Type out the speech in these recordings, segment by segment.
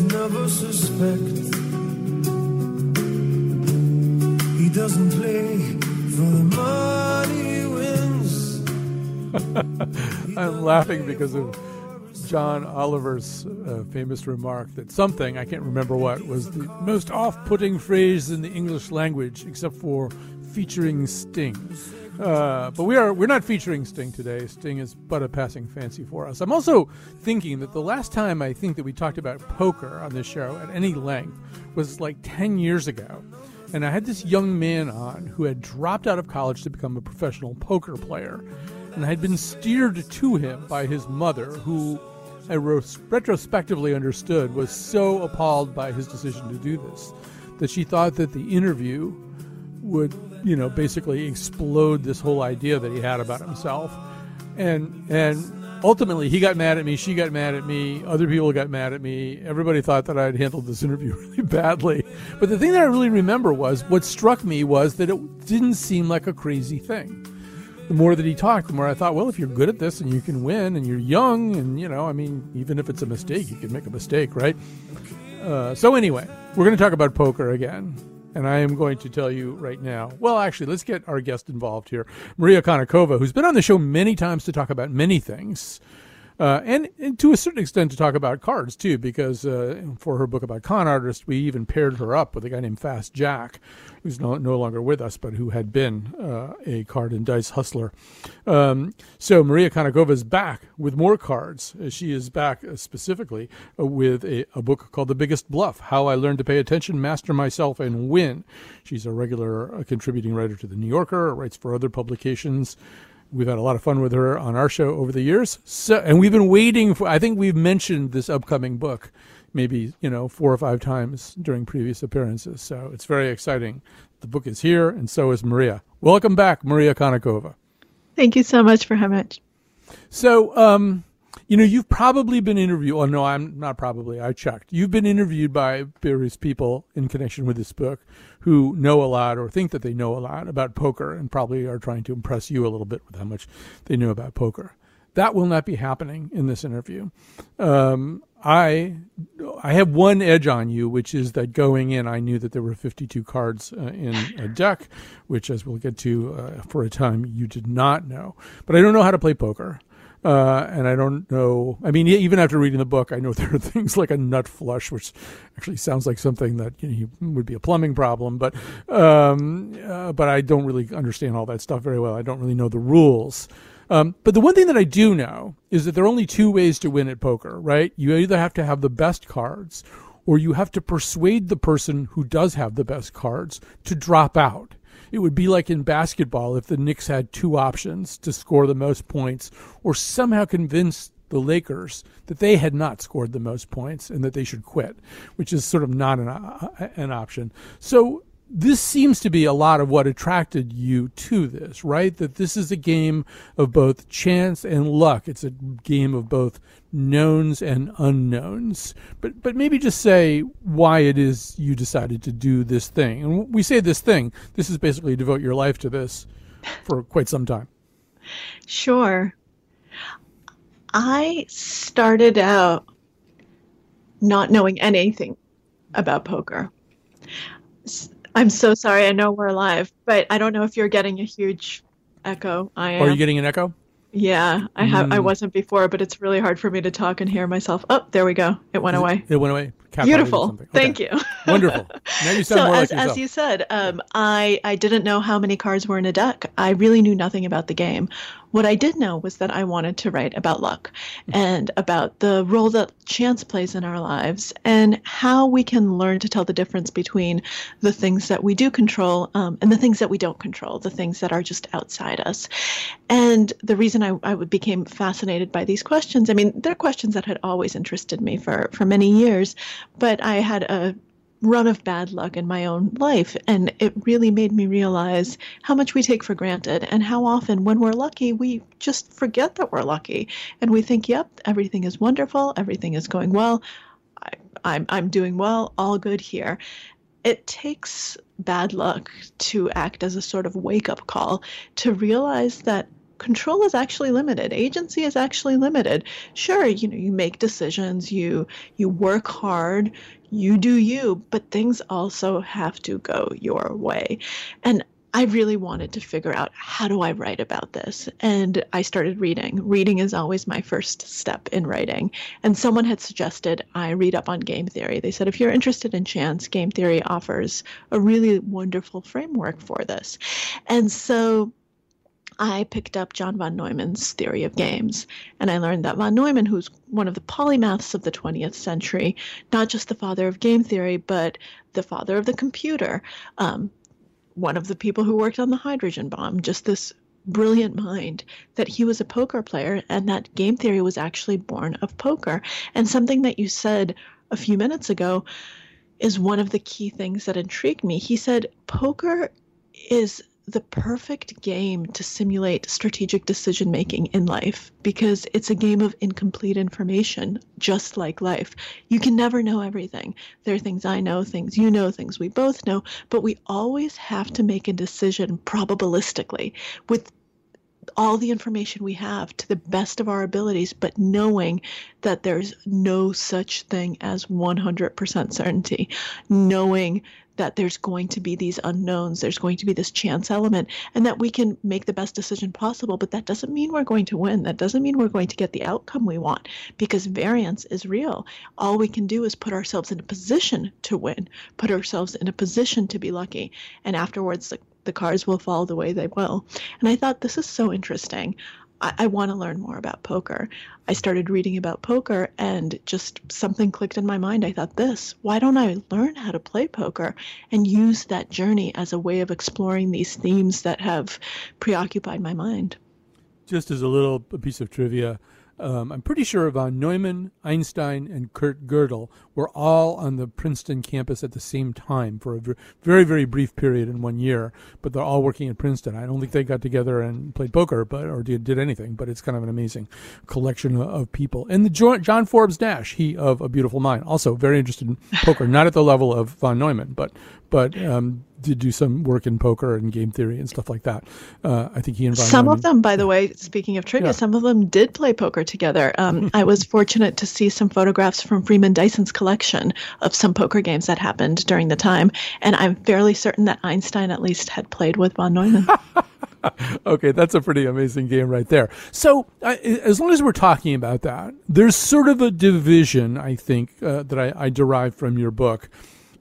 Never suspect. He doesn't play for the money he wins. I'm laughing because of John Oliver's uh, famous remark that something, I can't remember what, was the most off putting phrase in the English language except for featuring Sting. Uh, but we are we're not featuring Sting today. Sting is but a passing fancy for us. I'm also thinking that the last time I think that we talked about poker on this show at any length was like 10 years ago. And I had this young man on who had dropped out of college to become a professional poker player. And I had been steered to him by his mother, who I retrospectively understood was so appalled by his decision to do this that she thought that the interview would, you know, basically explode this whole idea that he had about himself. And and ultimately he got mad at me, she got mad at me, other people got mad at me. Everybody thought that I'd handled this interview really badly. But the thing that I really remember was what struck me was that it didn't seem like a crazy thing the more that he talked, the more I thought, well, if you're good at this and you can win and you're young and, you know, I mean, even if it's a mistake, you can make a mistake, right? Uh, so, anyway, we're going to talk about poker again. And I am going to tell you right now. Well, actually, let's get our guest involved here. Maria Konnikova, who's been on the show many times to talk about many things. Uh, and, and, to a certain extent to talk about cards too, because uh, for her book about con artists, we even paired her up with a guy named Fast Jack, who's no, no longer with us, but who had been uh, a card and dice hustler. Um, so Maria Konnikova is back with more cards. She is back uh, specifically uh, with a, a, book called The Biggest Bluff How I Learned to Pay Attention, Master Myself, and Win. She's a regular uh, contributing writer to The New Yorker, writes for other publications. We've had a lot of fun with her on our show over the years. So, and we've been waiting for, I think we've mentioned this upcoming book maybe, you know, four or five times during previous appearances. So it's very exciting. The book is here, and so is Maria. Welcome back, Maria Konnikova. Thank you so much for having me. So, um, you know, you've probably been interviewed. Oh, no, I'm not probably. I checked. You've been interviewed by various people in connection with this book who know a lot or think that they know a lot about poker and probably are trying to impress you a little bit with how much they know about poker. That will not be happening in this interview. Um, I I have one edge on you, which is that going in, I knew that there were 52 cards uh, in a deck, which, as we'll get to uh, for a time, you did not know. But I don't know how to play poker. Uh, and I don't know. I mean, even after reading the book, I know there are things like a nut flush, which actually sounds like something that you know, would be a plumbing problem. But um, uh, but I don't really understand all that stuff very well. I don't really know the rules. Um, but the one thing that I do know is that there are only two ways to win at poker, right? You either have to have the best cards, or you have to persuade the person who does have the best cards to drop out. It would be like in basketball if the Knicks had two options to score the most points or somehow convince the Lakers that they had not scored the most points and that they should quit, which is sort of not an, uh, an option. So this seems to be a lot of what attracted you to this, right? That this is a game of both chance and luck. It's a game of both knowns and unknowns. But but maybe just say why it is you decided to do this thing. And we say this thing. This is basically devote your life to this for quite some time. Sure. I started out not knowing anything about poker. I'm so sorry. I know we're live, but I don't know if you're getting a huge echo. I am. Are you getting an echo? Yeah, I have. Mm. I wasn't before, but it's really hard for me to talk and hear myself. Oh, there we go. It went away. It went away. Beautiful. Okay. Thank you. Wonderful. Now you sound so more as, like as you said, um, I I didn't know how many cards were in a deck. I really knew nothing about the game. What I did know was that I wanted to write about luck and about the role that chance plays in our lives and how we can learn to tell the difference between the things that we do control um, and the things that we don't control, the things that are just outside us. And the reason I, I became fascinated by these questions, I mean, they're questions that had always interested me for, for many years, but I had a run of bad luck in my own life. And it really made me realize how much we take for granted and how often, when we're lucky, we just forget that we're lucky. And we think, yep, everything is wonderful, everything is going well, I, I'm, I'm doing well, all good here. It takes bad luck to act as a sort of wake up call to realize that control is actually limited agency is actually limited sure you know you make decisions you you work hard you do you but things also have to go your way and I really wanted to figure out how do I write about this? And I started reading. Reading is always my first step in writing. And someone had suggested I read up on game theory. They said if you're interested in chance, game theory offers a really wonderful framework for this. And so I picked up John von Neumann's theory of games, and I learned that von Neumann, who's one of the polymaths of the 20th century, not just the father of game theory, but the father of the computer, um, one of the people who worked on the hydrogen bomb, just this brilliant mind, that he was a poker player and that game theory was actually born of poker. And something that you said a few minutes ago is one of the key things that intrigued me. He said, Poker is the perfect game to simulate strategic decision making in life because it's a game of incomplete information, just like life. You can never know everything. There are things I know, things you know, things we both know, but we always have to make a decision probabilistically with all the information we have to the best of our abilities, but knowing that there's no such thing as 100% certainty, knowing that there's going to be these unknowns, there's going to be this chance element, and that we can make the best decision possible. But that doesn't mean we're going to win. That doesn't mean we're going to get the outcome we want because variance is real. All we can do is put ourselves in a position to win, put ourselves in a position to be lucky. And afterwards, the, the cards will fall the way they will. And I thought this is so interesting. I, I want to learn more about poker. I started reading about poker and just something clicked in my mind. I thought, this, why don't I learn how to play poker and use that journey as a way of exploring these themes that have preoccupied my mind? Just as a little piece of trivia, um, I'm pretty sure von Neumann, Einstein, and Kurt Gödel were all on the Princeton campus at the same time for a very, very brief period in one year. But they're all working at Princeton. I don't think they got together and played poker, but or did, did anything. But it's kind of an amazing collection of people. And the John Forbes Nash, he of A Beautiful Mind, also very interested in poker, not at the level of von Neumann, but but um, did do some work in poker and game theory and stuff like that. Uh, I think he and some of them, by the way, speaking of trivia, yeah. some of them did play poker together. Um, I was fortunate to see some photographs from Freeman Dyson's collection of some poker games that happened during the time, and I'm fairly certain that Einstein at least had played with von Neumann. okay, that's a pretty amazing game right there. So, uh, as long as we're talking about that, there's sort of a division, I think, uh, that I, I derive from your book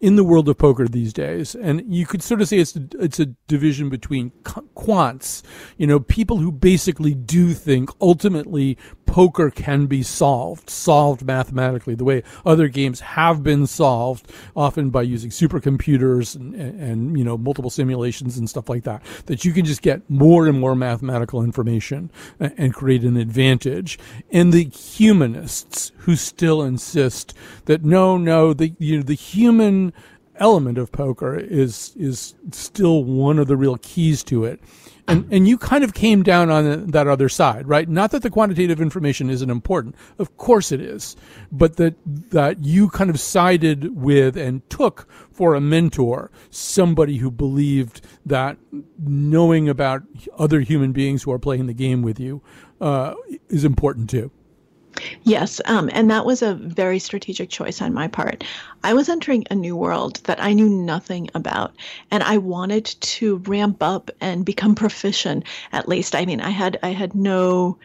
in the world of poker these days, and you could sort of say it's a, it's a division between quants, you know, people who basically do think ultimately poker can be solved, solved mathematically, the way other games have been solved, often by using supercomputers and, and, and you know multiple simulations and stuff like that. That you can just get more and more mathematical information and, and create an advantage. And the humanists who still insist that no, no, the you know the human element of poker is is still one of the real keys to it. And and you kind of came down on that other side, right? Not that the quantitative information isn't important. Of course it is. But that that you kind of sided with and took for a mentor somebody who believed that knowing about other human beings who are playing the game with you uh, is important too. Yes, um, and that was a very strategic choice on my part. I was entering a new world that I knew nothing about, and I wanted to ramp up and become proficient. At least, I mean, I had I had no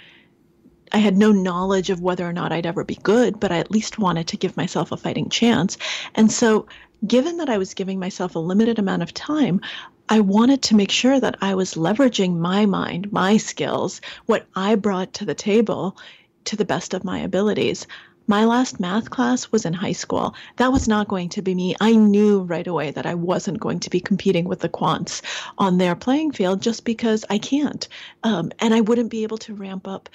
I had no knowledge of whether or not I'd ever be good, but I at least wanted to give myself a fighting chance. And so, given that I was giving myself a limited amount of time, I wanted to make sure that I was leveraging my mind, my skills, what I brought to the table to the best of my abilities. My last math class was in high school. That was not going to be me. I knew right away that I wasn't going to be competing with the quants on their playing field just because I can't. Um, and I wouldn't be able to ramp up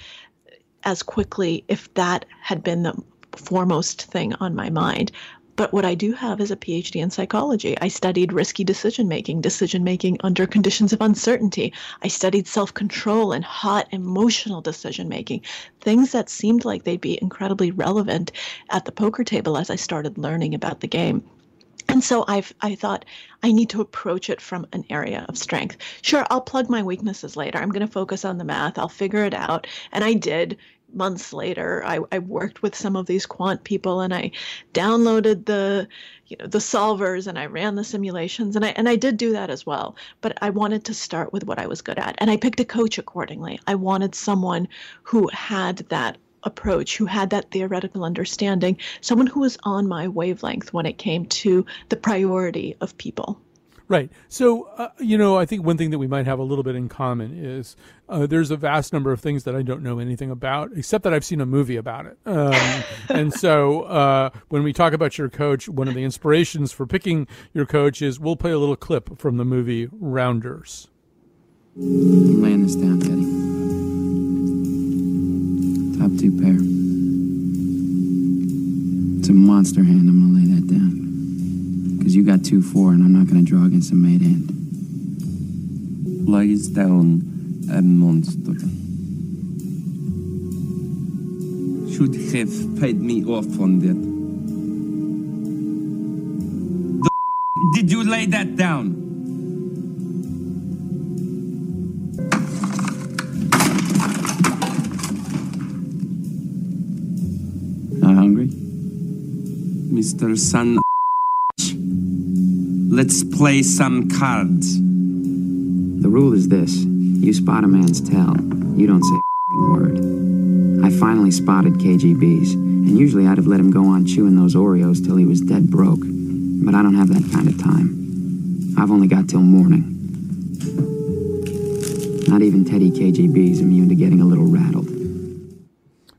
as quickly if that had been the foremost thing on my mind. But what I do have is a PhD in psychology. I studied risky decision making, decision making under conditions of uncertainty. I studied self control and hot emotional decision making, things that seemed like they'd be incredibly relevant at the poker table as I started learning about the game. And so I've I thought I need to approach it from an area of strength. Sure, I'll plug my weaknesses later. I'm going to focus on the math. I'll figure it out. And I did months later I, I worked with some of these quant people and i downloaded the you know the solvers and i ran the simulations and i and i did do that as well. But i wanted to start with what i was good at and i picked a coach accordingly. I wanted someone who had that approach who had that theoretical understanding someone who was on my wavelength when it came to the priority of people Right. So, uh, you know, I think one thing that we might have a little bit in common is uh, there's a vast number of things that I don't know anything about, except that I've seen a movie about it. Um, and so, uh, when we talk about your coach, one of the inspirations for picking your coach is we'll play a little clip from the movie Rounders. I'm laying this down, Teddy. Top two pair. It's a monster hand. I'm gonna lay that down. Because you got 2 4, and I'm not going to draw against a made hand. Lies down a monster. Should have paid me off on that. The f- did you lay that down? Not hungry? Mr. Son. Let's play some cards. The rule is this you spot a man's tell, you don't say a word. I finally spotted KGB's, and usually I'd have let him go on chewing those Oreos till he was dead broke. But I don't have that kind of time. I've only got till morning. Not even Teddy KGB's immune to getting a little rattled.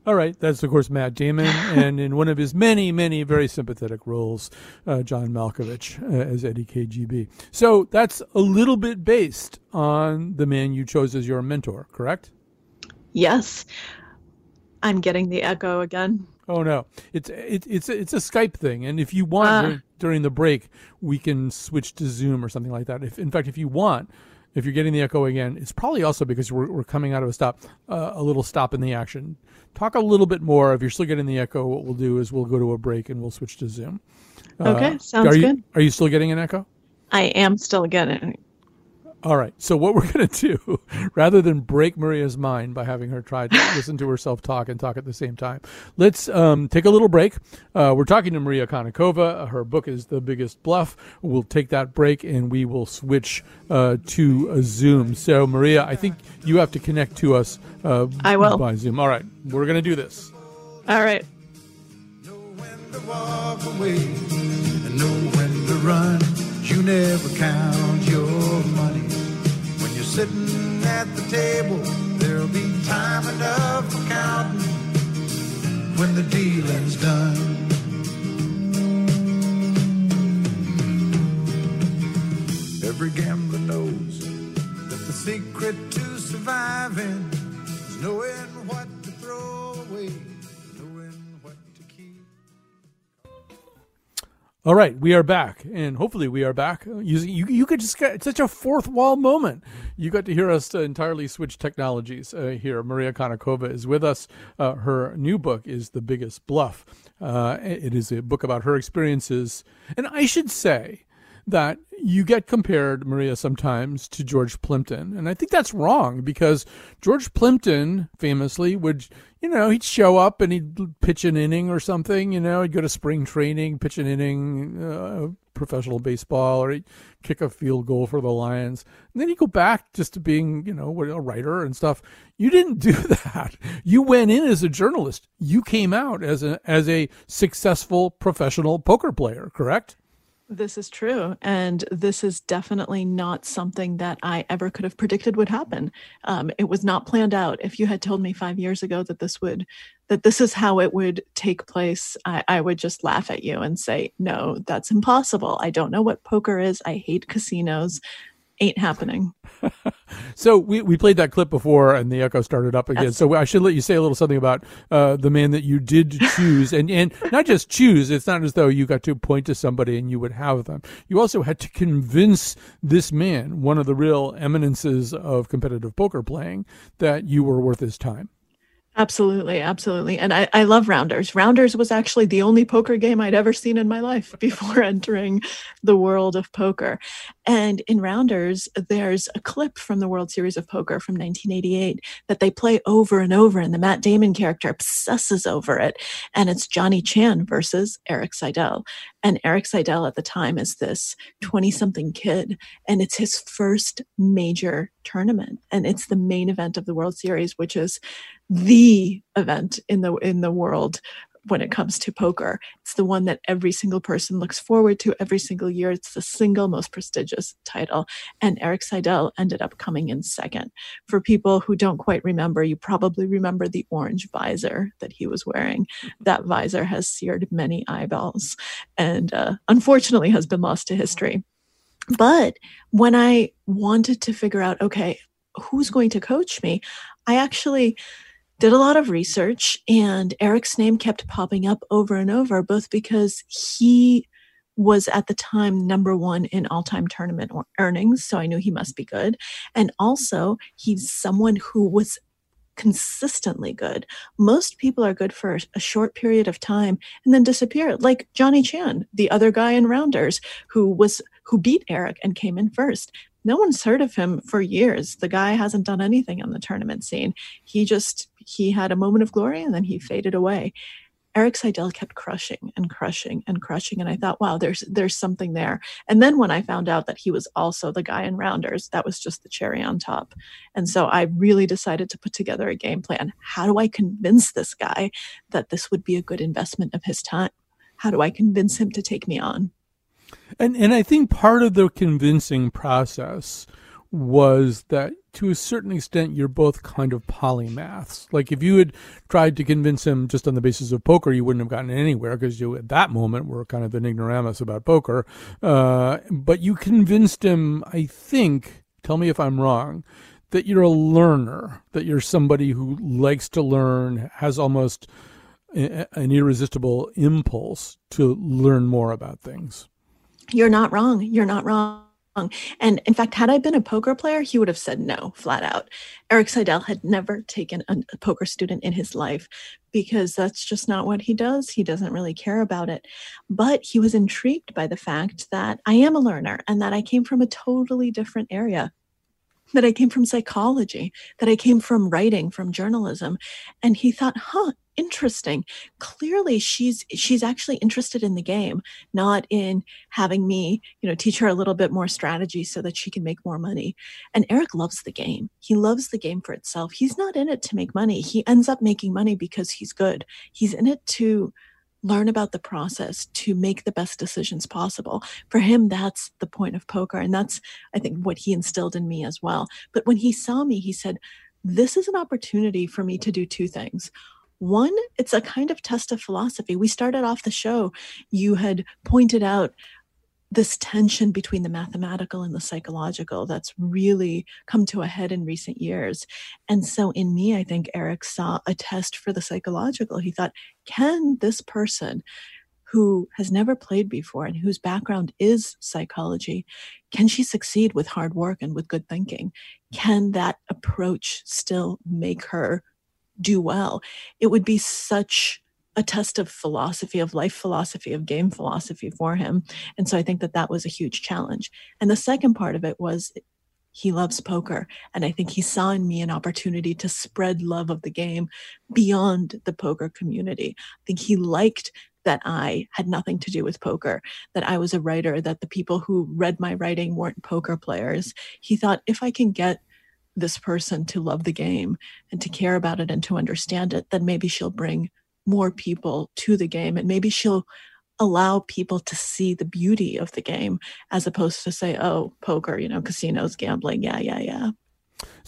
All right, that's of course Matt Damon, and in one of his many, many very sympathetic roles, uh, John Malkovich uh, as Teddy KGB. So that's a little bit based on the man you chose as your mentor, correct? Yes. I'm getting the echo again. Oh no, it's it, it's it's a Skype thing, and if you want dur- during the break, we can switch to Zoom or something like that. If in fact, if you want, if you're getting the echo again, it's probably also because we're we're coming out of a stop, uh, a little stop in the action. Talk a little bit more. If you're still getting the echo, what we'll do is we'll go to a break and we'll switch to Zoom. Uh, Okay, sounds are you, good. Are you still getting an echo? I am still getting All right. So what we're going to do, rather than break Maria's mind by having her try to listen to herself talk and talk at the same time, let's um, take a little break. Uh, we're talking to Maria Konnikova. Her book is The Biggest Bluff. We'll take that break and we will switch uh, to a Zoom. So Maria, I think you have to connect to us. Uh, I will. by Zoom. All right. We're going to do this. All right. Know when to walk away and know when to run. You never count your money. Sitting at the table, there'll be time enough for counting when the dealing's done. Every gambler knows that the secret to surviving is knowing what All right, we are back, and hopefully we are back using. You, you could just get such a fourth wall moment. You got to hear us entirely switch technologies uh, here. Maria Konnikova is with us. Uh, her new book is The Biggest Bluff. Uh, it is a book about her experiences, and I should say that you get compared, Maria, sometimes to George Plimpton. And I think that's wrong because George Plimpton famously would, you know, he'd show up and he'd pitch an inning or something, you know, he'd go to spring training, pitch an inning, uh, professional baseball, or he'd kick a field goal for the Lions. And then he'd go back just to being, you know, a writer and stuff. You didn't do that. You went in as a journalist. You came out as a, as a successful professional poker player, correct? This is true. And this is definitely not something that I ever could have predicted would happen. Um, it was not planned out. If you had told me five years ago that this would, that this is how it would take place, I, I would just laugh at you and say, no, that's impossible. I don't know what poker is. I hate casinos ain't happening. so we, we played that clip before and the echo started up again. Yes. So I should let you say a little something about uh, the man that you did choose and, and not just choose. It's not as though you got to point to somebody and you would have them. You also had to convince this man, one of the real eminences of competitive poker playing, that you were worth his time. Absolutely, absolutely. And I, I love Rounders. Rounders was actually the only poker game I'd ever seen in my life before entering the world of poker. And in Rounders, there's a clip from the World Series of Poker from 1988 that they play over and over, and the Matt Damon character obsesses over it. And it's Johnny Chan versus Erik Seidel. And Erik Seidel at the time is this 20 something kid, and it's his first major tournament. And it's the main event of the World Series, which is the event in the in the world when it comes to poker. It's the one that every single person looks forward to every single year. It's the single most prestigious title. And Erik Seidel ended up coming in second. For people who don't quite remember, you probably remember the orange visor that he was wearing. That visor has seared many eyeballs and uh, unfortunately has been lost to history. But when I wanted to figure out, okay, who's going to coach me, I actually did a lot of research and Erik's name kept popping up over and over, both because he was at the time number one in all time tournament earnings. So I knew he must be good. And also, he's someone who was consistently good. Most people are good for a short period of time and then disappear, like Johnny Chan, the other guy in Rounders who was who beat Erik and came in first no one's heard of him for years. The guy hasn't done anything on the tournament scene. He just he had a moment of glory and then he faded away. Erik Seidel kept crushing and crushing and crushing, and I thought, wow, there's there's something there. And then when I found out that he was also the guy in Rounders, that was just the cherry on top. And so I really decided to put together a game plan. How do I convince this guy that this would be a good investment of his time? How do I convince him to take me on? And and I think part of the convincing process was that to a certain extent you're both kind of polymaths. Like if you had tried to convince him just on the basis of poker, you wouldn't have gotten anywhere because you at that moment were kind of an ignoramus about poker. Uh, but you convinced him, I think. Tell me if I'm wrong. That you're a learner, that you're somebody who likes to learn, has almost an irresistible impulse to learn more about things you're not wrong. You're not wrong. And in fact, had I been a poker player, he would have said no, flat out. Erik Seidel had never taken a, poker student in his life because that's just not what he does. He doesn't really care about it. But he was intrigued by the fact that I am a learner and that I came from a totally different area that I came from psychology, that I came from writing, from journalism. And he thought, huh, interesting. Clearly she's she's actually interested in the game, not in having me, you know, teach her a little bit more strategy so that she can make more money. And erik loves the game. He loves the game for itself. He's not in it to make money. He ends up making money because he's good. He's in it to learn about the process to make the best decisions possible. For him, that's the point of poker. And that's, I think, what he instilled in me as well. But when he saw me, he said, This is an opportunity for me to do two things. One, it's a kind of test of philosophy. We started off the show, you had pointed out this tension between the mathematical and the psychological that's really come to a head in recent years. And so in me, I think Erik saw a test for the psychological. He thought, can this person who has never played before and whose background is psychology, can she succeed with hard work and with good thinking? Can that approach still make her do well? It would be such a test of philosophy, of life philosophy, of game philosophy for him. And so I think that that was a huge challenge. And the second part of it was he loves poker. And I think he saw in me an opportunity to spread love of the game beyond the poker community. I think he liked that I had nothing to do with poker, that I was a writer, that the people who read my writing weren't poker players. He thought if I can get this person to love the game and to care about it and to understand it, then maybe she'll bring more people to the game and maybe she'll allow people to see the beauty of the game as opposed to say, oh, poker, you know, casinos, gambling. Yeah, yeah, yeah.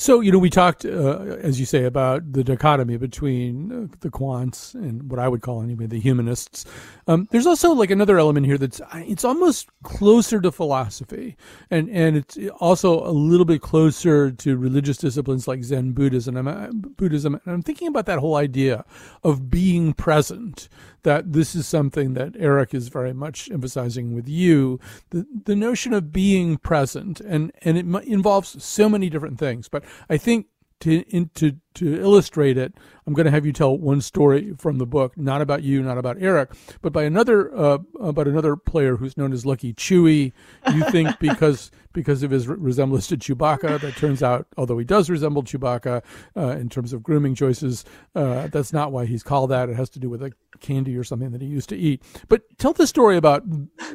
So, you know, we talked, uh, as you say, about the dichotomy between uh, the quants and what I would call anyway the humanists. Um, there's also like another element here that's it's almost closer to philosophy, and and it's also a little bit closer to religious disciplines like Zen Buddhism. I'm, Buddhism, and I'm thinking about that whole idea of being present that this is something that Erik is very much emphasizing with you the, the notion of being present and and it involves so many different things but I think to in, to to illustrate it, I'm going to have you tell one story from the book, not about you, not about Erik, but by another uh, about another player who's known as Lucky Chewy. You think because because of his resemblance to Chewbacca, that turns out, although he does resemble Chewbacca uh, in terms of grooming choices, uh, that's not why he's called that. It has to do with a candy or something that he used to eat. But tell the story about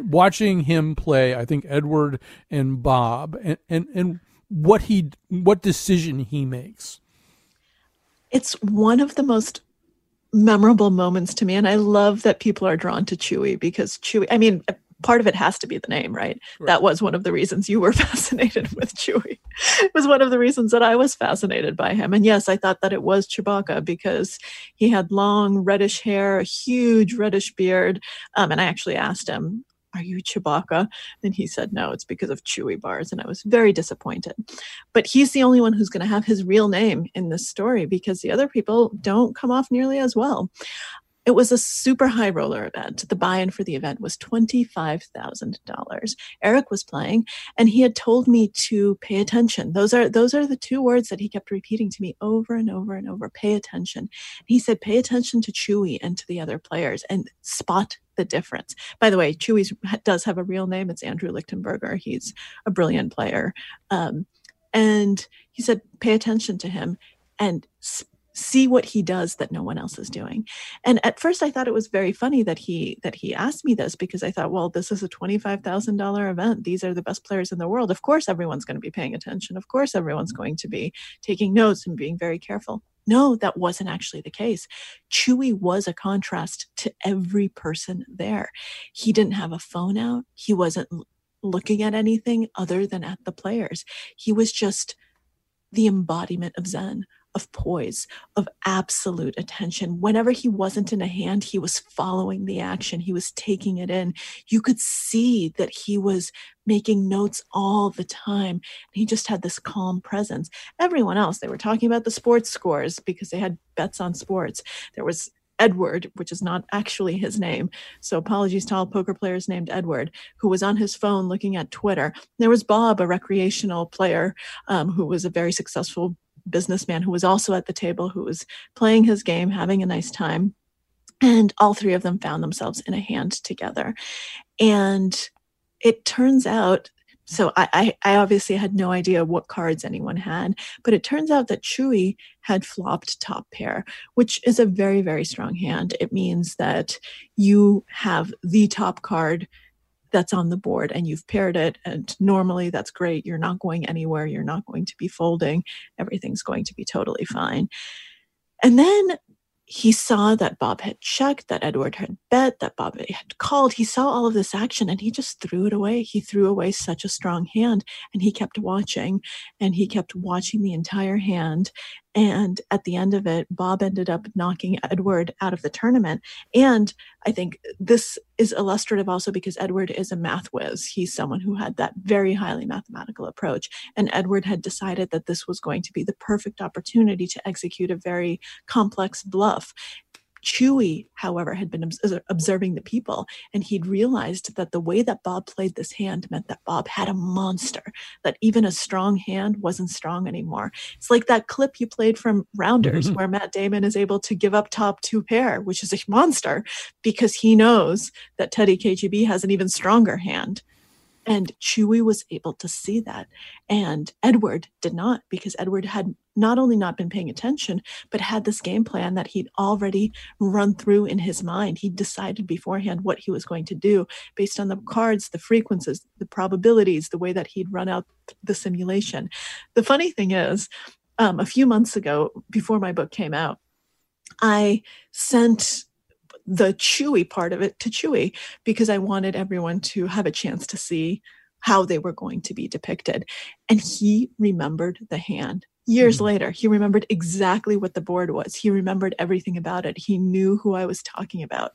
watching him play. I think Edward and Bob, and and and what he what decision he makes. It's one of the most memorable moments to me and I love that people are drawn to Chewy because Chewy I mean part of it has to be the name, right? right? That was one of the reasons you were fascinated with Chewy. it was one of the reasons that I was fascinated by him. And yes, I thought that it was Chewbacca because he had long reddish hair, a huge reddish beard. Um, and I actually asked him, are you Chewbacca? And he said, No, it's because of Chewy bars. And I was very disappointed. But he's the only one who's going to have his real name in this story because the other people don't come off nearly as well. It was a super high roller event. The buy in for the event was $25,000. Eric was playing and he had told me to pay attention. Those are, those are the two words that he kept repeating to me over and over and over pay attention. He said, pay attention to Chewy and to the other players and spot the difference. By the way, Chewy does have a real name. It's Andrew Lichtenberger. He's a brilliant player. Um, and he said, pay attention to him and see what he does that no one else is doing. And at first I thought it was very funny that he that he asked me this because I thought, well, this is a $25,000 event. These are the best players in the world. Of course everyone's going to be paying attention. Of course everyone's mm-hmm. going to be taking notes and being very careful. No, that wasn't actually the case. Chewy was a contrast to every person there. He didn't have a phone out. He wasn't looking at anything other than at the players. He was just the embodiment of Zen, of poise, of absolute attention. Whenever he wasn't in a hand, he was following the action, he was taking it in. You could see that he was making notes all the time. He just had this calm presence. Everyone else, they were talking about the sports scores because they had bets on sports. There was Edward, which is not actually his name. So apologies to all poker players named Edward, who was on his phone looking at Twitter. There was Bob, a recreational player um, who was a very successful businessman who was also at the table, who was playing his game, having a nice time. And all three of them found themselves in a hand together. And it turns out so I, I, obviously had no idea what cards anyone had, but it turns out that Chewy had flopped top pair, which is a very, very strong hand. It means that you have the top card that's on the board and you've paired it and normally that's great you're not going anywhere you're not going to be folding everything's going to be totally fine and then he saw that Bob had checked, that Edward had bet, that Bob had called. He saw all of this action and he just threw it away. He threw away such a strong hand and he kept watching and he kept watching the entire hand. And at the end of it, Bob ended up knocking Edward out of the tournament. And I think this is illustrative also because Edward is a math whiz. He's someone who had that very highly mathematical approach. And Edward had decided that this was going to be the perfect opportunity to execute a very complex bluff. Chewy, however, had been observing the people, and he'd realized that the way that Bob played this hand meant that Bob had a monster, that even a strong hand wasn't strong anymore. It's like that clip you played from Rounders, mm-hmm. where Matt Damon is able to give up top two pair, which is a monster, because he knows that Teddy KGB has an even stronger hand. And Chewy was able to see that. And Edward did not, because Edward had not only not been paying attention, but had this game plan that he'd already run through in his mind. He decided beforehand what he was going to do based on the cards, the frequencies, the probabilities, the way that he'd run out the simulation. The funny thing is, um, a few months ago, before my book came out, I sent the chewy part of it to chewy because I wanted everyone to have a chance to see how they were going to be depicted. And he remembered the hand. Years mm-hmm. later, he remembered exactly what the board was. He remembered everything about it. He knew who I was talking about.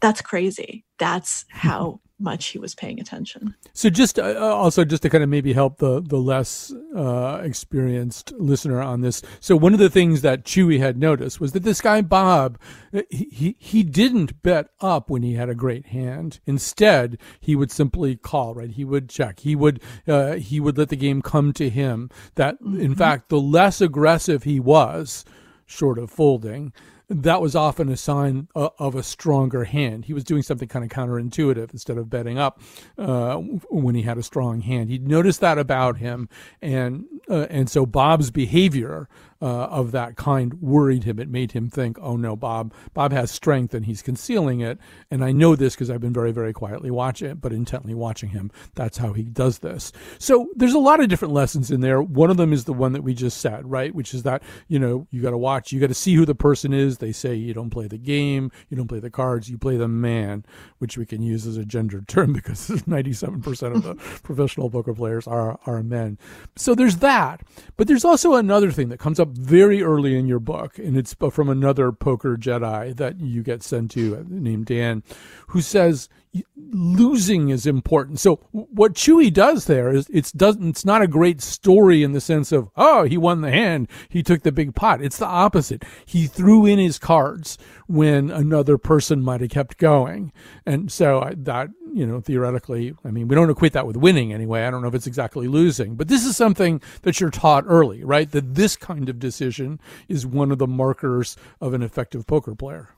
That's crazy. That's how much he was paying attention. So just uh, uh, also just to kind of maybe help the the less uh, experienced listener on this. So one of the things that Chewy had noticed was that this guy Bob uh, he he didn't bet up when he had a great hand. Instead, he would simply call. Right, he would check. He would uh, he would let the game come to him. That mm-hmm. in fact, the less aggressive he was, short of folding, that was often a sign uh, of a stronger hand. He was doing something kind of counterintuitive instead of betting up uh, when he had a strong hand. He'd noticed that about him, and uh, and so Bob's behavior uh, of that kind worried him. It made him think, "Oh no, Bob! Bob has strength, and he's concealing it." And I know this because I've been very, very quietly watching but intently watching him. That's how he does this. So there's a lot of different lessons in there. One of them is the one that we just said, right? Which is that you know you got to watch, you got to see who the person is. They say you don't play the game, you don't play the cards, you play the man, which we can use as a gendered term because 97% of the professional poker players are are men. So there's that, but there's also another thing that comes up very early in your book, and it's from another poker Jedi that you get sent to uh, named Dan, who says losing is important. So what Chewy does there is it's doesn't it's not a great story in the sense of oh he won the hand he took the big pot. It's the opposite. He threw in his cards when another person might have kept going, and so I, that you know theoretically I mean we don't equate that with winning anyway. I don't know if it's exactly losing, but this is something that you're taught early, right? That this kind of decision is one of the markers of an effective poker player.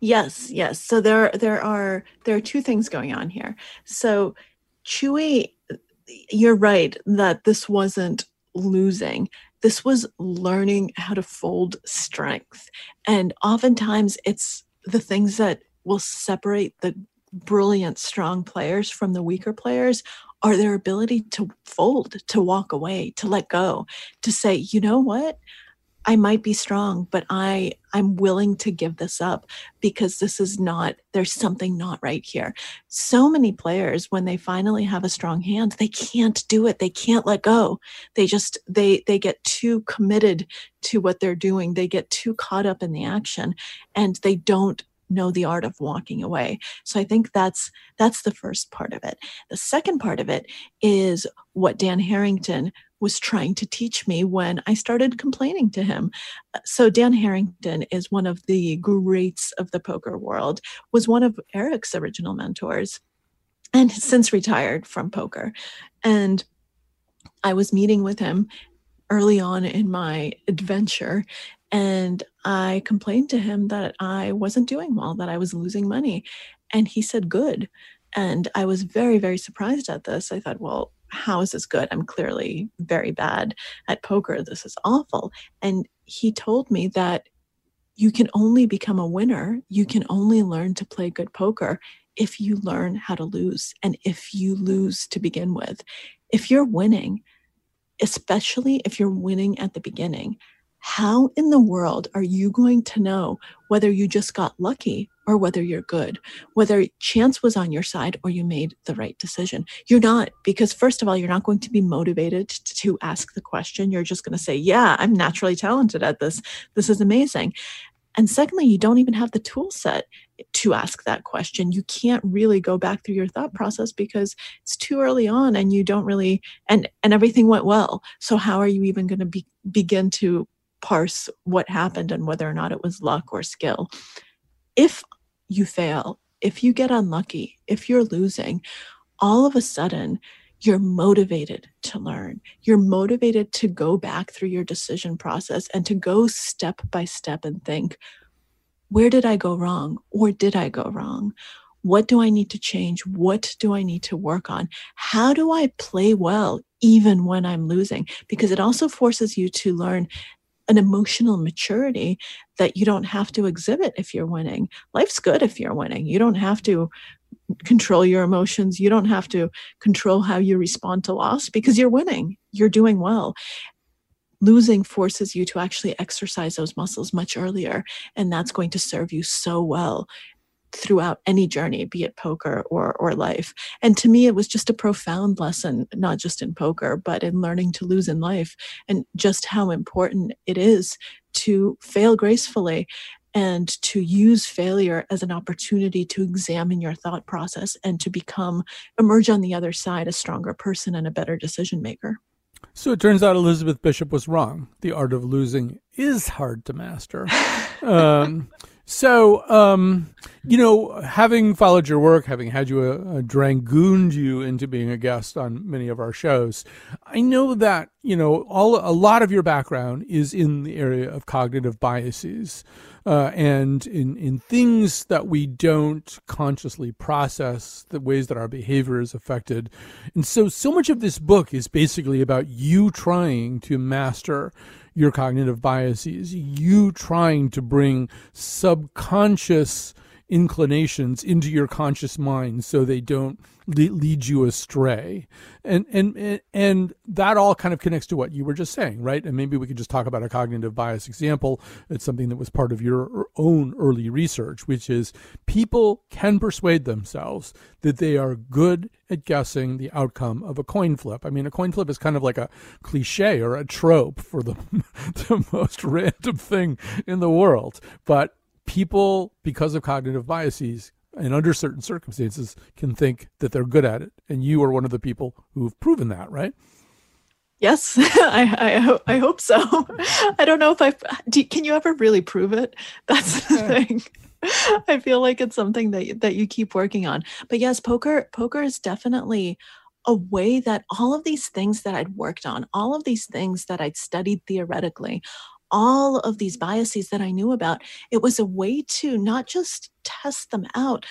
Yes, yes. So there there are there are two things going on here. So Chewy, you're right that this wasn't losing. This was learning how to fold strength. And oftentimes it's the things that will separate the brilliant strong players from the weaker players are their ability to fold, to walk away, to let go, to say, you know what? I might be strong, but I I'm willing to give this up because this is not there's something not right here. So many players when they finally have a strong hand, they can't do it. They can't let go. They just they they get too committed to what they're doing. They get too caught up in the action and they don't know the art of walking away. So I think that's that's the first part of it. The second part of it is what Dan Harrington was trying to teach me when I started complaining to him. So Dan Harrington is one of the greats of the poker world, was one of Erik's original mentors and since retired from poker. And I was meeting with him early on in my adventure and I complained to him that I wasn't doing well, that I was losing money. And he said, Good. And I was very, very surprised at this. I thought, well, how is this good? I'm clearly very bad at poker. This is awful. And he told me that you can only become a winner, you can only learn to play good poker if you learn how to lose and if you lose to begin with. If you're winning, especially if you're winning at the beginning, how in the world are you going to know whether you just got lucky or whether you're good, whether chance was on your side or you made the right decision? You're not, because first of all, you're not going to be motivated to ask the question. You're just going to say, Yeah, I'm naturally talented at this. This is amazing. And secondly, you don't even have the tool set to ask that question. You can't really go back through your thought process because it's too early on and you don't really and and everything went well. So how are you even going to be, begin to parse what happened and whether or not it was luck or skill. If you fail, if you get unlucky, if you're losing, all of a sudden you're motivated to learn. You're motivated to go back through your decision process and to go step by step and think, where did I go wrong? Or did I go wrong? What do I need to change? What do I need to work on? How do I play well even when I'm losing? Because it also forces you to learn an emotional maturity that you don't have to exhibit if you're winning. Life's good if you're winning. You don't have to control your emotions. You don't have to control how you respond to loss because you're winning. You're doing well. losing forces you to actually exercise those muscles much earlier and that's going to serve you so well throughout any journey be it poker or or life and to me it was just a profound lesson not just in poker but in learning to lose in life and just how important it is to fail gracefully and to use failure as an opportunity to examine your thought process and to become emerge on the other side a stronger person and a better decision maker so it turns out Elizabeth Bishop was wrong. The art of losing is hard to master. um, so, um, you know, having followed your work, having had you uh, dragooned you into being a guest on many of our shows, I know that you know all a lot of your background is in the area of cognitive biases, uh, and in in things that we don't consciously process, the ways that our behavior is affected, and so so much of this book is basically about you trying to master your cognitive biases, you trying to bring subconscious inclinations into your conscious mind so they don't lead you astray. And and and that all kind of connects to what you were just saying right? And maybe we could just talk about a cognitive bias example. It's something that was part of your er, own early research which is people can persuade themselves that they are good at guessing the outcome of a coin flip. I mean a coin flip is kind of like a cliche or a trope for the, the most random thing in the world. But people because of cognitive biases and under certain circumstances can think that they're good at it. And you are one of the people who've proven that right? Yes. I i, ho- I hope so. I don't know if i can you ever really prove it? That's the thing. I feel like it's something that that you keep working on. But yes poker poker is definitely a way that all of these things that I'd worked on, all of these things that I'd studied theoretically, all of these biases that I knew about, it was a way to not just test them out,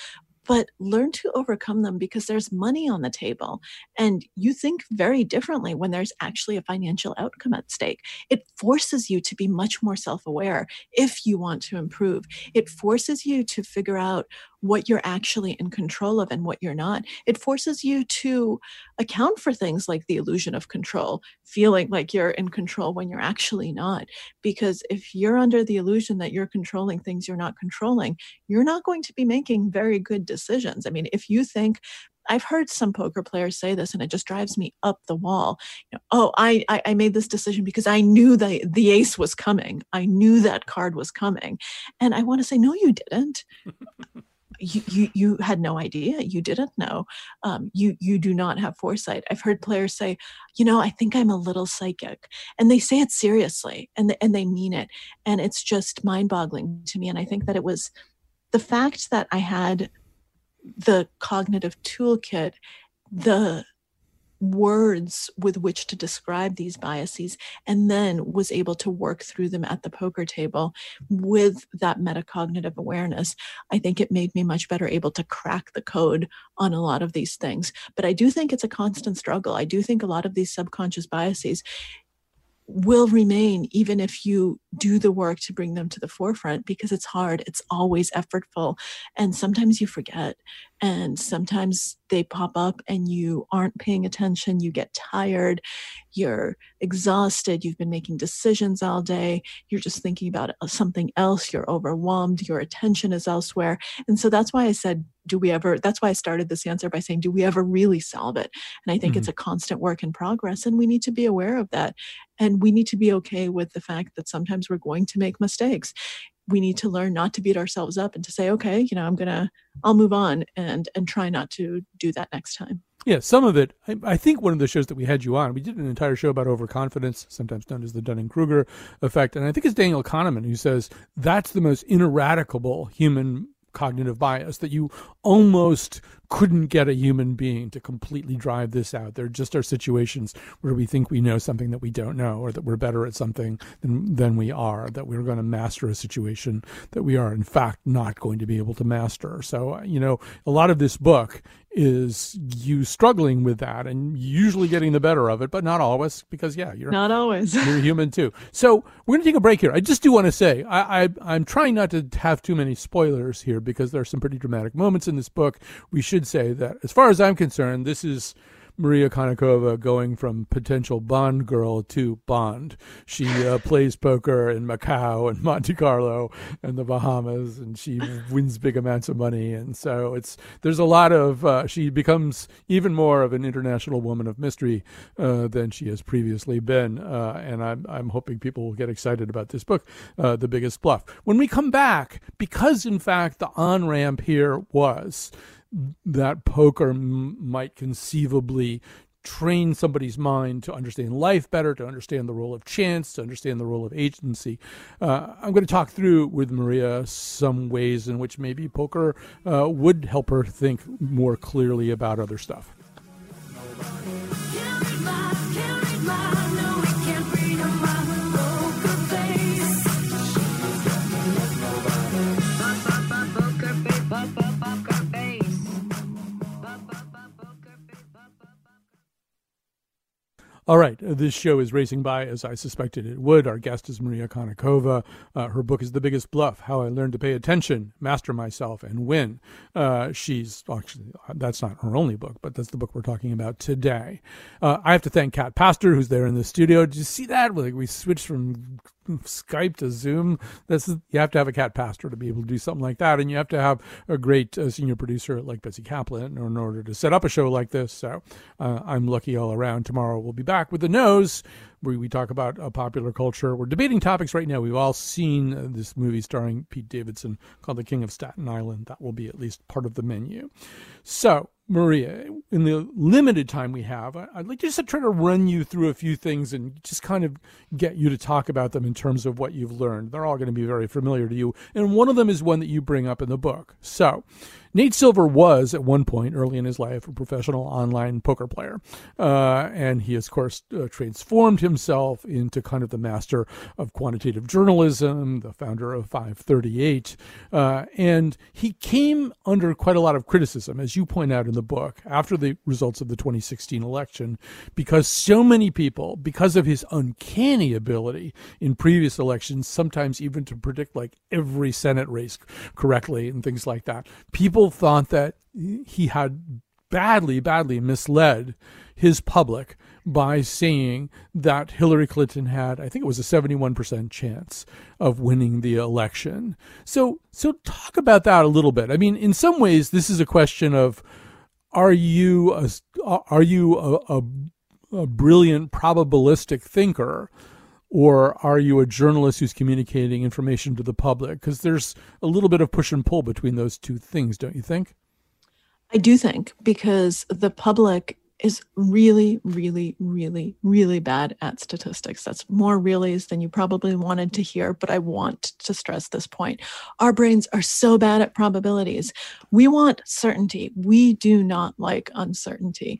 but learn to overcome them because there's money on the table and you think very differently when there's actually a financial outcome at stake. It forces you to be much more self aware if you want to improve. It forces you to figure out what you're actually in control of and what you're not. It forces you to account for things like the illusion of control, feeling like you're in control when you're actually not. Because if you're under the illusion that you're controlling things you're not controlling, you're not going to be making very good decisions. I mean, if you think I've heard some poker players say this, and it just drives me up the wall. You know, oh, I, I, I made this decision because I knew the the ace was coming. I knew that card was coming, and I want to say, no, you didn't. you, you you had no idea. You didn't know. Um, you you do not have foresight. I've heard players say you know i think i'm a little psychic. And they say it seriously and and they mean it. And it's just mind boggling to me. And i think that it was the fact that i had the cognitive toolkit the words with which to describe these biases and then was able to work through them at the poker table with that metacognitive awareness i think it made me much better able to crack the code on a lot of these things. But i do think it's a constant struggle. I do think a lot of these subconscious biases will remain even if you do the work to bring them to the forefront because it's hard it's always effortful and sometimes you forget and sometimes they pop up and you aren't paying attention you get tired you're exhausted you've been making decisions all day you're just thinking about uh, something else you're overwhelmed your attention is elsewhere. And so that's why i said do we ever that's why i started this answer by saying do we ever really solve it? And i think mm-hmm. it's a constant work in progress and we need to be aware of that. And we need to be okay with the fact that sometimes we're going to make mistakes we need to learn not to beat ourselves up and to say okay you know i'm gonna i'll move on and and try not to do that next time. Yeah some of it I, I, think one of the shows that we had you on we did an entire show about overconfidence sometimes known as the dunning-kruger effect and i think it's daniel kahneman who says that's the most ineradicable human cognitive bias that you almost couldn't get a human being to completely drive this out. There just are situations where we think we know something that we don't know, or that we're better at something than, than we are, that we're going to master a situation that we are, in fact, not going to be able to master. So, uh, you know, a lot of this book is you struggling with that and usually getting the better of it, but not always because yeah, you're not always you're human too. So we're gonna take a break here. I just do want to say I, I I'm trying not to have too many spoilers here because there are some pretty dramatic moments in this book. We should say that as far as I'm concerned, this is Maria Konnikova going from potential Bond girl to Bond. She uh, plays poker in Macau and Monte Carlo and the Bahamas, and she wins big amounts of money. And so it's there's a lot of uh, she becomes even more of an international woman of mystery uh, than she has previously been. Uh, and I'm I'm hoping people will get excited about this book, uh, The Biggest Bluff. When we come back, because in fact the on ramp here was that poker m- might conceivably train somebody's mind to understand life better, to understand the role of chance, to understand the role of agency. Uh, I'm going to talk through with Maria some ways in which maybe poker uh, would help her think more clearly about other stuff. All right, uh, this show is racing by as I suspected it would. Our guest is Maria Konnikova. Uh, her book is The Biggest Bluff How I Learned to Pay Attention, Master Myself, and Win. Uh, she's actually, that's not her only book, but that's the book we're talking about today. Uh, I have to thank Kat Pastor, who's there in the studio. Did you see that? Like we switched from Skype to Zoom. This is you have to have a cat pastor to be able to do something like that, and you have to have a great uh, senior producer like Betsy Kaplan in order to set up a show like this. So uh, I'm lucky all around. Tomorrow we'll be back with the nose where we talk about uh, popular culture. We're debating topics right now. We've all seen uh, this movie starring Pete Davidson called The King of Staten Island. That will be at least part of the menu. So Maria, in the limited time we have, I'd like just to try to run you through a few things and just kind of get you to talk about them in terms of what you've learned. They're all going to be very familiar to you. And one of them is one that you bring up in the book. So, Nate Silver was at one point early in his life a professional online poker player, uh, and he, of course, uh, transformed himself into kind of the master of quantitative journalism, the founder of 538, uh, and he came under quite a lot of criticism, as you point out in the book, after the results of the 2016 election, because so many people, because of his uncanny ability in previous elections, sometimes even to predict like every Senate race correctly and things like that, people thought that he had badly, badly misled his public by saying that Hillary Clinton had, I think it was a 71% chance of winning the election. So, so talk about that a little bit. I mean, in some ways, this is a question of, are you a, are you a, a, a brilliant probabilistic thinker or are you a journalist who's communicating information to the public? Because there's a little bit of push and pull between those two things, don't you think? I do think because the public is really, really, really, really bad at statistics. That's more reallys than you probably wanted to hear, but I want to stress this point. Our brains are so bad at probabilities. We want certainty. We do not like uncertainty.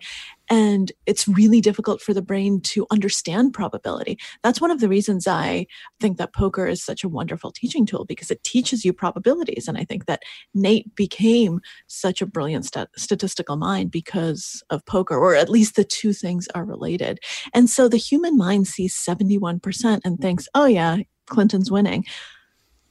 And it's really difficult for the brain to understand probability. That's one of the reasons I think that poker is such a wonderful teaching tool because it teaches you probabilities. And I think that Nate became such a brilliant stat- statistical mind because of poker, or at least the two things are related. And so the human mind sees 71% and thinks, oh, yeah, Clinton's winning.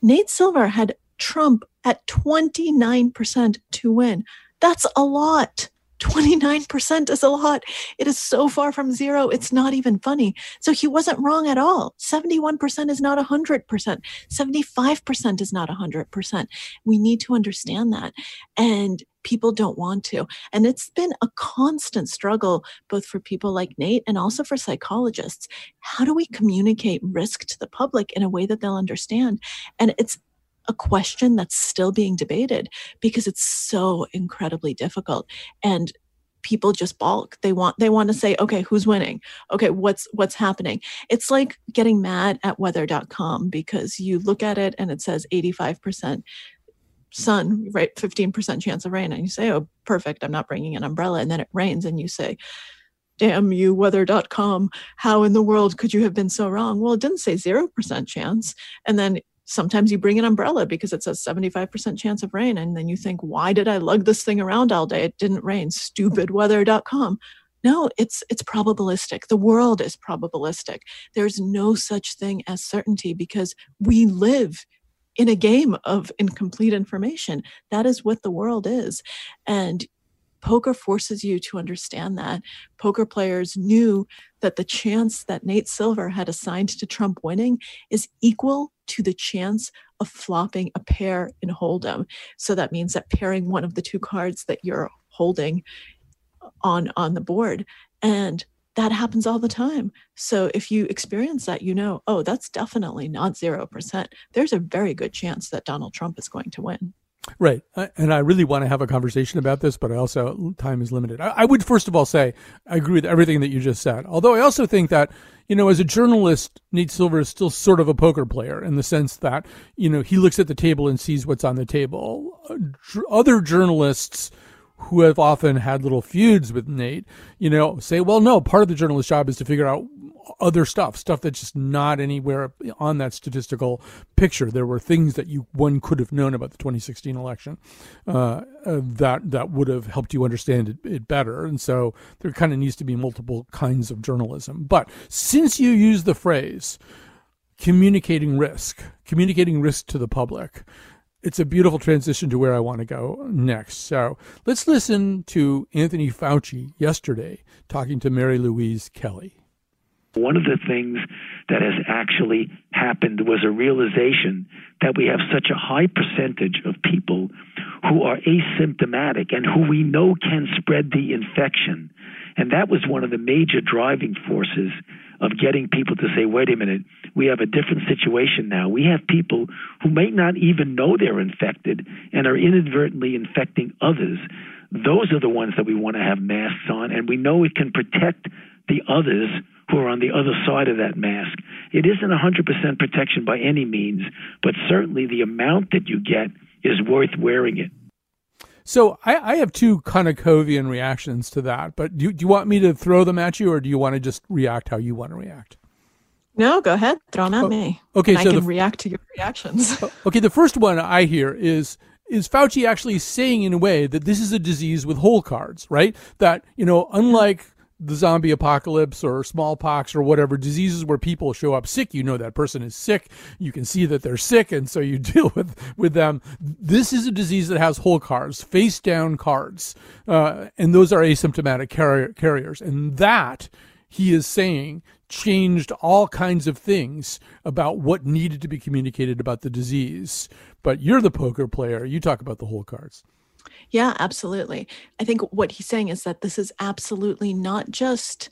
Nate Silver had Trump at 29% to win. That's a lot. 29% is a lot. It is so far from zero. It's not even funny. So he wasn't wrong at all. 71% is not 100%. 75% is not 100%. We need to understand that. And people don't want to. And it's been a constant struggle, both for people like Nate and also for psychologists. How do we communicate risk to the public in a way that they'll understand? And it's a question that's still being debated because it's so incredibly difficult and people just balk. They want they want to say okay who's winning? Okay what's what's happening? It's like getting mad at weather.com because you look at it and it says 85% sun right 15% chance of rain and you say oh perfect i'm not bringing an umbrella and then it rains and you say damn you weather.com how in the world could you have been so wrong? Well it didn't say 0% chance and then sometimes you bring an umbrella because it says 75% chance of rain and then you think why did i lug this thing around all day? It didn't rain. Stupidweather.com no it's it's probabilistic. The world is probabilistic. There's no such thing as certainty because we live in a game of incomplete information. That is what the world is. And poker forces you to understand that. Poker players knew that the chance that Nate Silver had assigned to Trump winning is equal to the chance of flopping a pair in Hold'em. So that means that pairing one of the two cards that you're holding on on the board and that happens all the time. So if you experience that, you know, oh, that's definitely not 0%. There's a very good chance that Donald Trump is going to win. Right. And I really want to have a conversation about this, but I also, time is limited. I, would first of all say, I agree with everything that you just said. Although I also think that, you know, as a journalist, Nate Silver is still sort of a poker player in the sense that, you know, he looks at the table and sees what's on the table. Uh, other journalists, who have often had little feuds with Nate, you know, say, well, no, part of the journalist's job is to figure out other stuff, stuff that's just not anywhere on that statistical picture. There were things that you one could have known about the 2016 election uh, uh, that that would have helped you understand it, it better. And so there kind of needs to be multiple kinds of journalism. But since you use the phrase communicating risk, communicating risk to the public, it's a beautiful transition to where I want to go next. So let's listen to Anthony Fauci yesterday talking to Mary Louise Kelly. One of the things that has actually happened was a realization that we have such a high percentage of people who are asymptomatic and who we know can spread the infection. And that was one of the major driving forces of getting people to say, wait a minute, we have a different situation now. We have people who may not even know they're infected and are inadvertently infecting others. Those are the ones that we want to have masks on, and we know it can protect the others who are on the other side of that mask. It isn't 100% protection by any means, but certainly the amount that you get is worth wearing it. So I, I have two Konnikovian reactions to that, but do, do you want me to throw them at you, or do you want to just react how you want to react? No, go ahead. Throw them at oh, me. Okay, so I can the, react to your reactions. okay, the first one I hear is is Fauci actually saying in a way that this is a disease with hole cards, right? That you know, unlike the zombie apocalypse or smallpox or whatever diseases where people show up sick you know that person is sick. You can see that they're sick and so you deal with with them. This is a disease that has hole cards face down cards uh, and those are asymptomatic carrier, carriers. And that he is saying changed all kinds of things about what needed to be communicated about the disease. But you're the poker player. You talk about the hole cards yeah, absolutely. I think what he's saying is that this is absolutely not just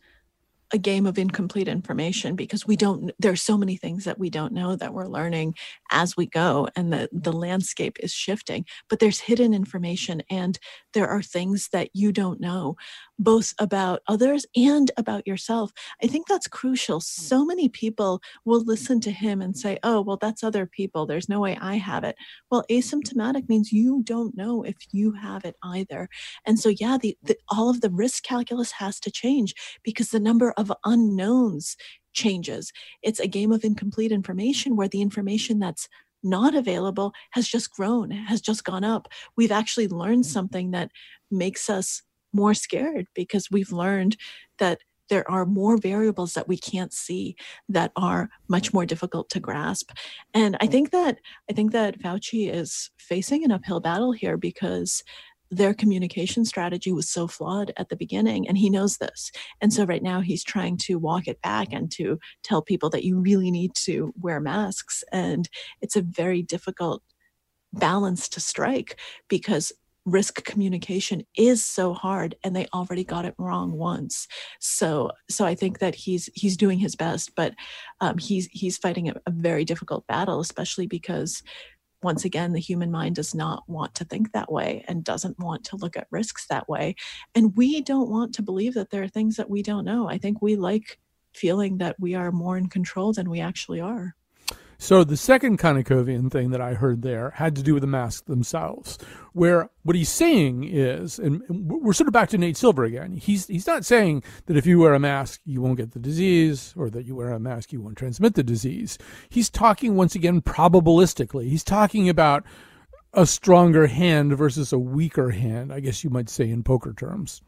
a game of incomplete information because we don't there's so many things that we don't know that we're learning as we go and the the landscape is shifting but there's hidden information and there are things that you don't know both about others and about yourself. I think that's crucial. Hmm. So many people will listen to him and say, oh, well, that's other people. There's no way I have it. Well, asymptomatic means you don't know if you have it either. And so, yeah, the, the all of the risk calculus has to change because the number of unknowns changes. It's a game of incomplete information where the information that's not available has just grown, has just gone up. We've actually learned hmm. something that makes us more scared because we've learned that there are more variables that we can't see that are much more difficult to grasp. And i think that i think that fauci is facing an uphill battle here because their communication strategy was so flawed at the beginning and he knows this. And so right now he's trying to walk it back and to tell people that you really need to wear masks and it's a very difficult balance to strike because risk communication is so hard and they already got it wrong once. So so i think that he's he's doing his best but um, he's he's fighting a, a very difficult battle especially because once again the human mind does not want to think that way and doesn't want to look at risks that way. And we don't want to believe that there are things that we don't know. I think we like feeling that we are more in control than we actually are so the second Konnikovian thing that I heard there had to do with the masks themselves, where what he's saying is, and we're sort of back to Nate Silver again. He's he's not saying that if you wear a mask you won't get the disease, or that you wear a mask you won't transmit the disease. He's talking once again probabilistically. He's talking about a stronger hand versus a weaker hand, I guess you might say in poker terms.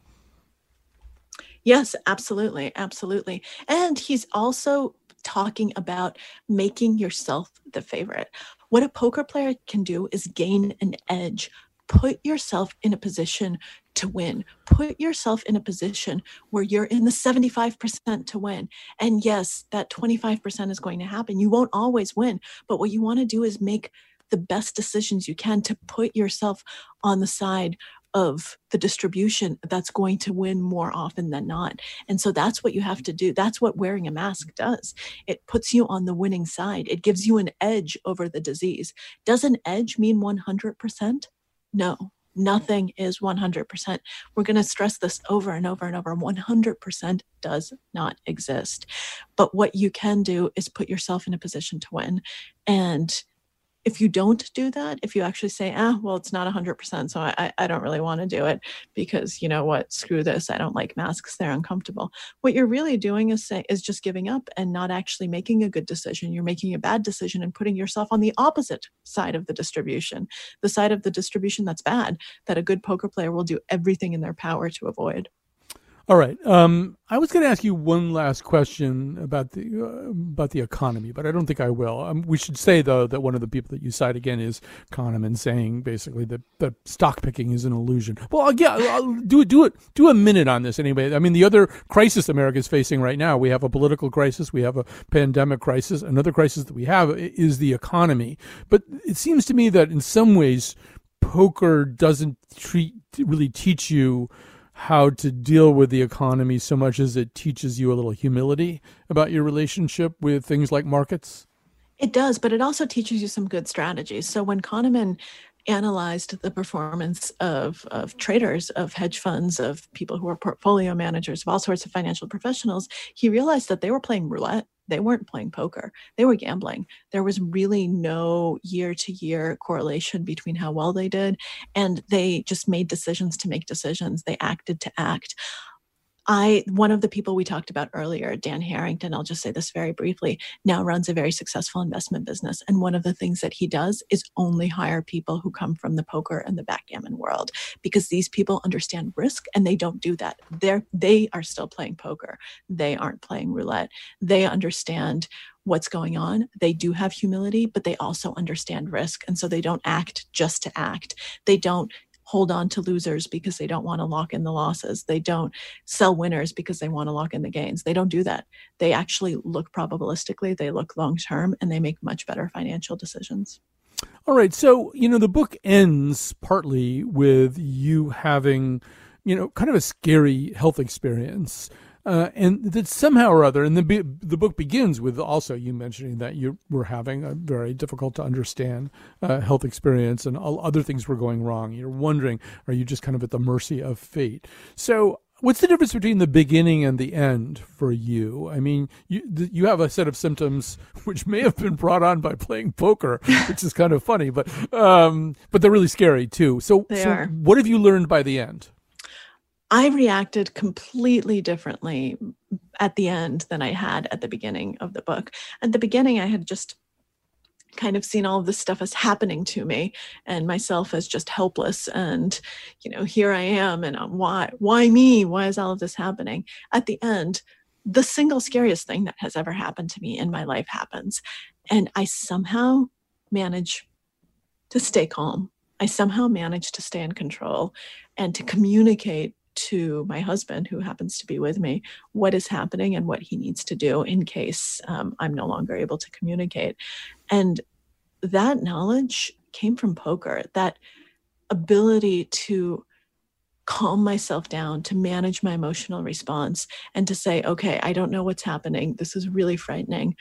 Yes, absolutely, absolutely. And he's also talking about making yourself the favorite. What a poker player can do is gain an edge put yourself in a position to win. Put yourself in a position where you're in the 75% to win. And yes, that 25% is going to happen. You won't always win, but what you want to do is make the best decisions you can to put yourself on the side of the distribution that's going to win more often than not. And so that's what you have to do. That's what wearing a mask does. It puts you on the winning side, it gives you an edge over the disease. Does an edge mean 100%? No. Nothing is 100%. We're going to stress this over and over and over. 100% does not exist. But what you can do is put yourself in a position to win. And if you don't do that, if you actually say, ah, well, it's not 100%, so I, I don't really want to do it because you know what, screw this, I don't like masks, they're uncomfortable. What you're really doing is say, is just giving up and not actually making a good decision. You're making a bad decision and putting yourself on the opposite side of the distribution, the side of the distribution that's bad, that a good poker player will do everything in their power to avoid. All right. Um, I was going to ask you one last question about the uh, about the economy, but I don't think I will. Um, we should say though that one of the people that you cite again is Kahneman, saying basically that, that stock picking is an illusion. Well, yeah, I'll do it. Do it. Do a minute on this anyway. I mean, the other crisis America is facing right now. We have a political crisis. We have a pandemic crisis. Another crisis that we have is the economy. But it seems to me that in some ways, poker doesn't treat really teach you how to deal with the economy so much as it teaches you a little humility about your relationship with things like markets? It does, but it also teaches you some good strategies. So when Kahneman analyzed the performance of, of traders, of hedge funds, of people who are portfolio managers, of all sorts of financial professionals, he realized that they were playing roulette they weren't playing poker they were gambling. There was really no year to year correlation between how well they did and they just made decisions to make decisions. They acted to act I, one of the people we talked about earlier, Dan Harrington, I'll just say this very briefly, now runs a very successful investment business. And one of the things that he does is only hire people who come from the poker and the backgammon world because these people understand risk and they don't do that. They're, they are still playing poker. They aren't playing roulette. They understand what's going on. They do have humility, but they also understand risk. And so they don't act just to act. They don't hold on to losers because they don't want to lock in the losses. They don't sell winners because they want to lock in the gains. They don't do that. They actually look probabilistically, they look long term, and they make much better financial decisions. All right. So, you know, the book ends partly with you having, you know, kind of a scary health experience. Uh, and that somehow or other, and the the book begins with also you mentioning that you were having a very difficult to understand uh, health experience, and all other things were going wrong. You're wondering, are you just kind of at the mercy of fate? So, what's the difference between the beginning and the end for you? I mean, you you have a set of symptoms which may have been brought on by playing poker, which is kind of funny, but um, but they're really scary too. So, so what have you learned by the end? I reacted completely differently at the end than I had at the beginning of the book. At the beginning, I had just kind of seen all of this stuff as happening to me and myself as just helpless and you know here i am and I'm, why why me? Why is all of this happening? At the end the single scariest thing that has ever happened to me in my life happens. And i somehow manage to stay calm. I somehow manage to stay in control and to communicate to my husband, who happens to be with me, what is happening and what he needs to do in case um, I'm no longer able to communicate. And that knowledge came from poker, that ability to calm myself down, to manage my emotional response, and to say, okay, I don't know what's happening. This is really frightening,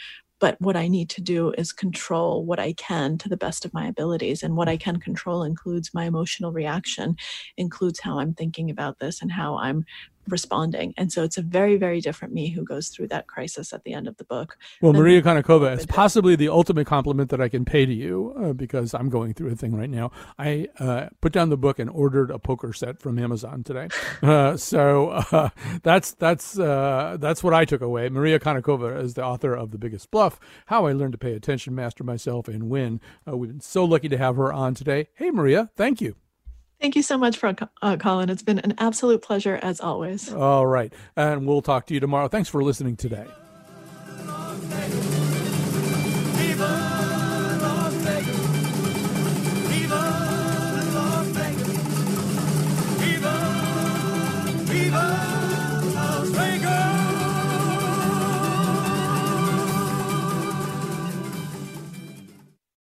but what I need to do is control what I can to the best of my abilities. And what I can control includes my emotional reaction, includes how I'm thinking about this and how I'm responding. And so it's a very, very different me who goes through that crisis at the end of the book. Well, Maria Konnikova, it's possibly the ultimate compliment that I can pay to you uh, because I'm going through a thing right now. I uh, put down the book and ordered a poker set from Amazon today. Uh, so uh, that's that's uh, that's what I took away. Maria Konnikova is the author of The Biggest Bluff: How I Learned to Pay Attention, Master Myself, and Win. Uh, we've been so lucky to have her on today. Hey, Maria, thank you. Thank you so much for uh, Colin. It's been an absolute pleasure as always. All right. And we'll talk to you tomorrow. Thanks for listening today.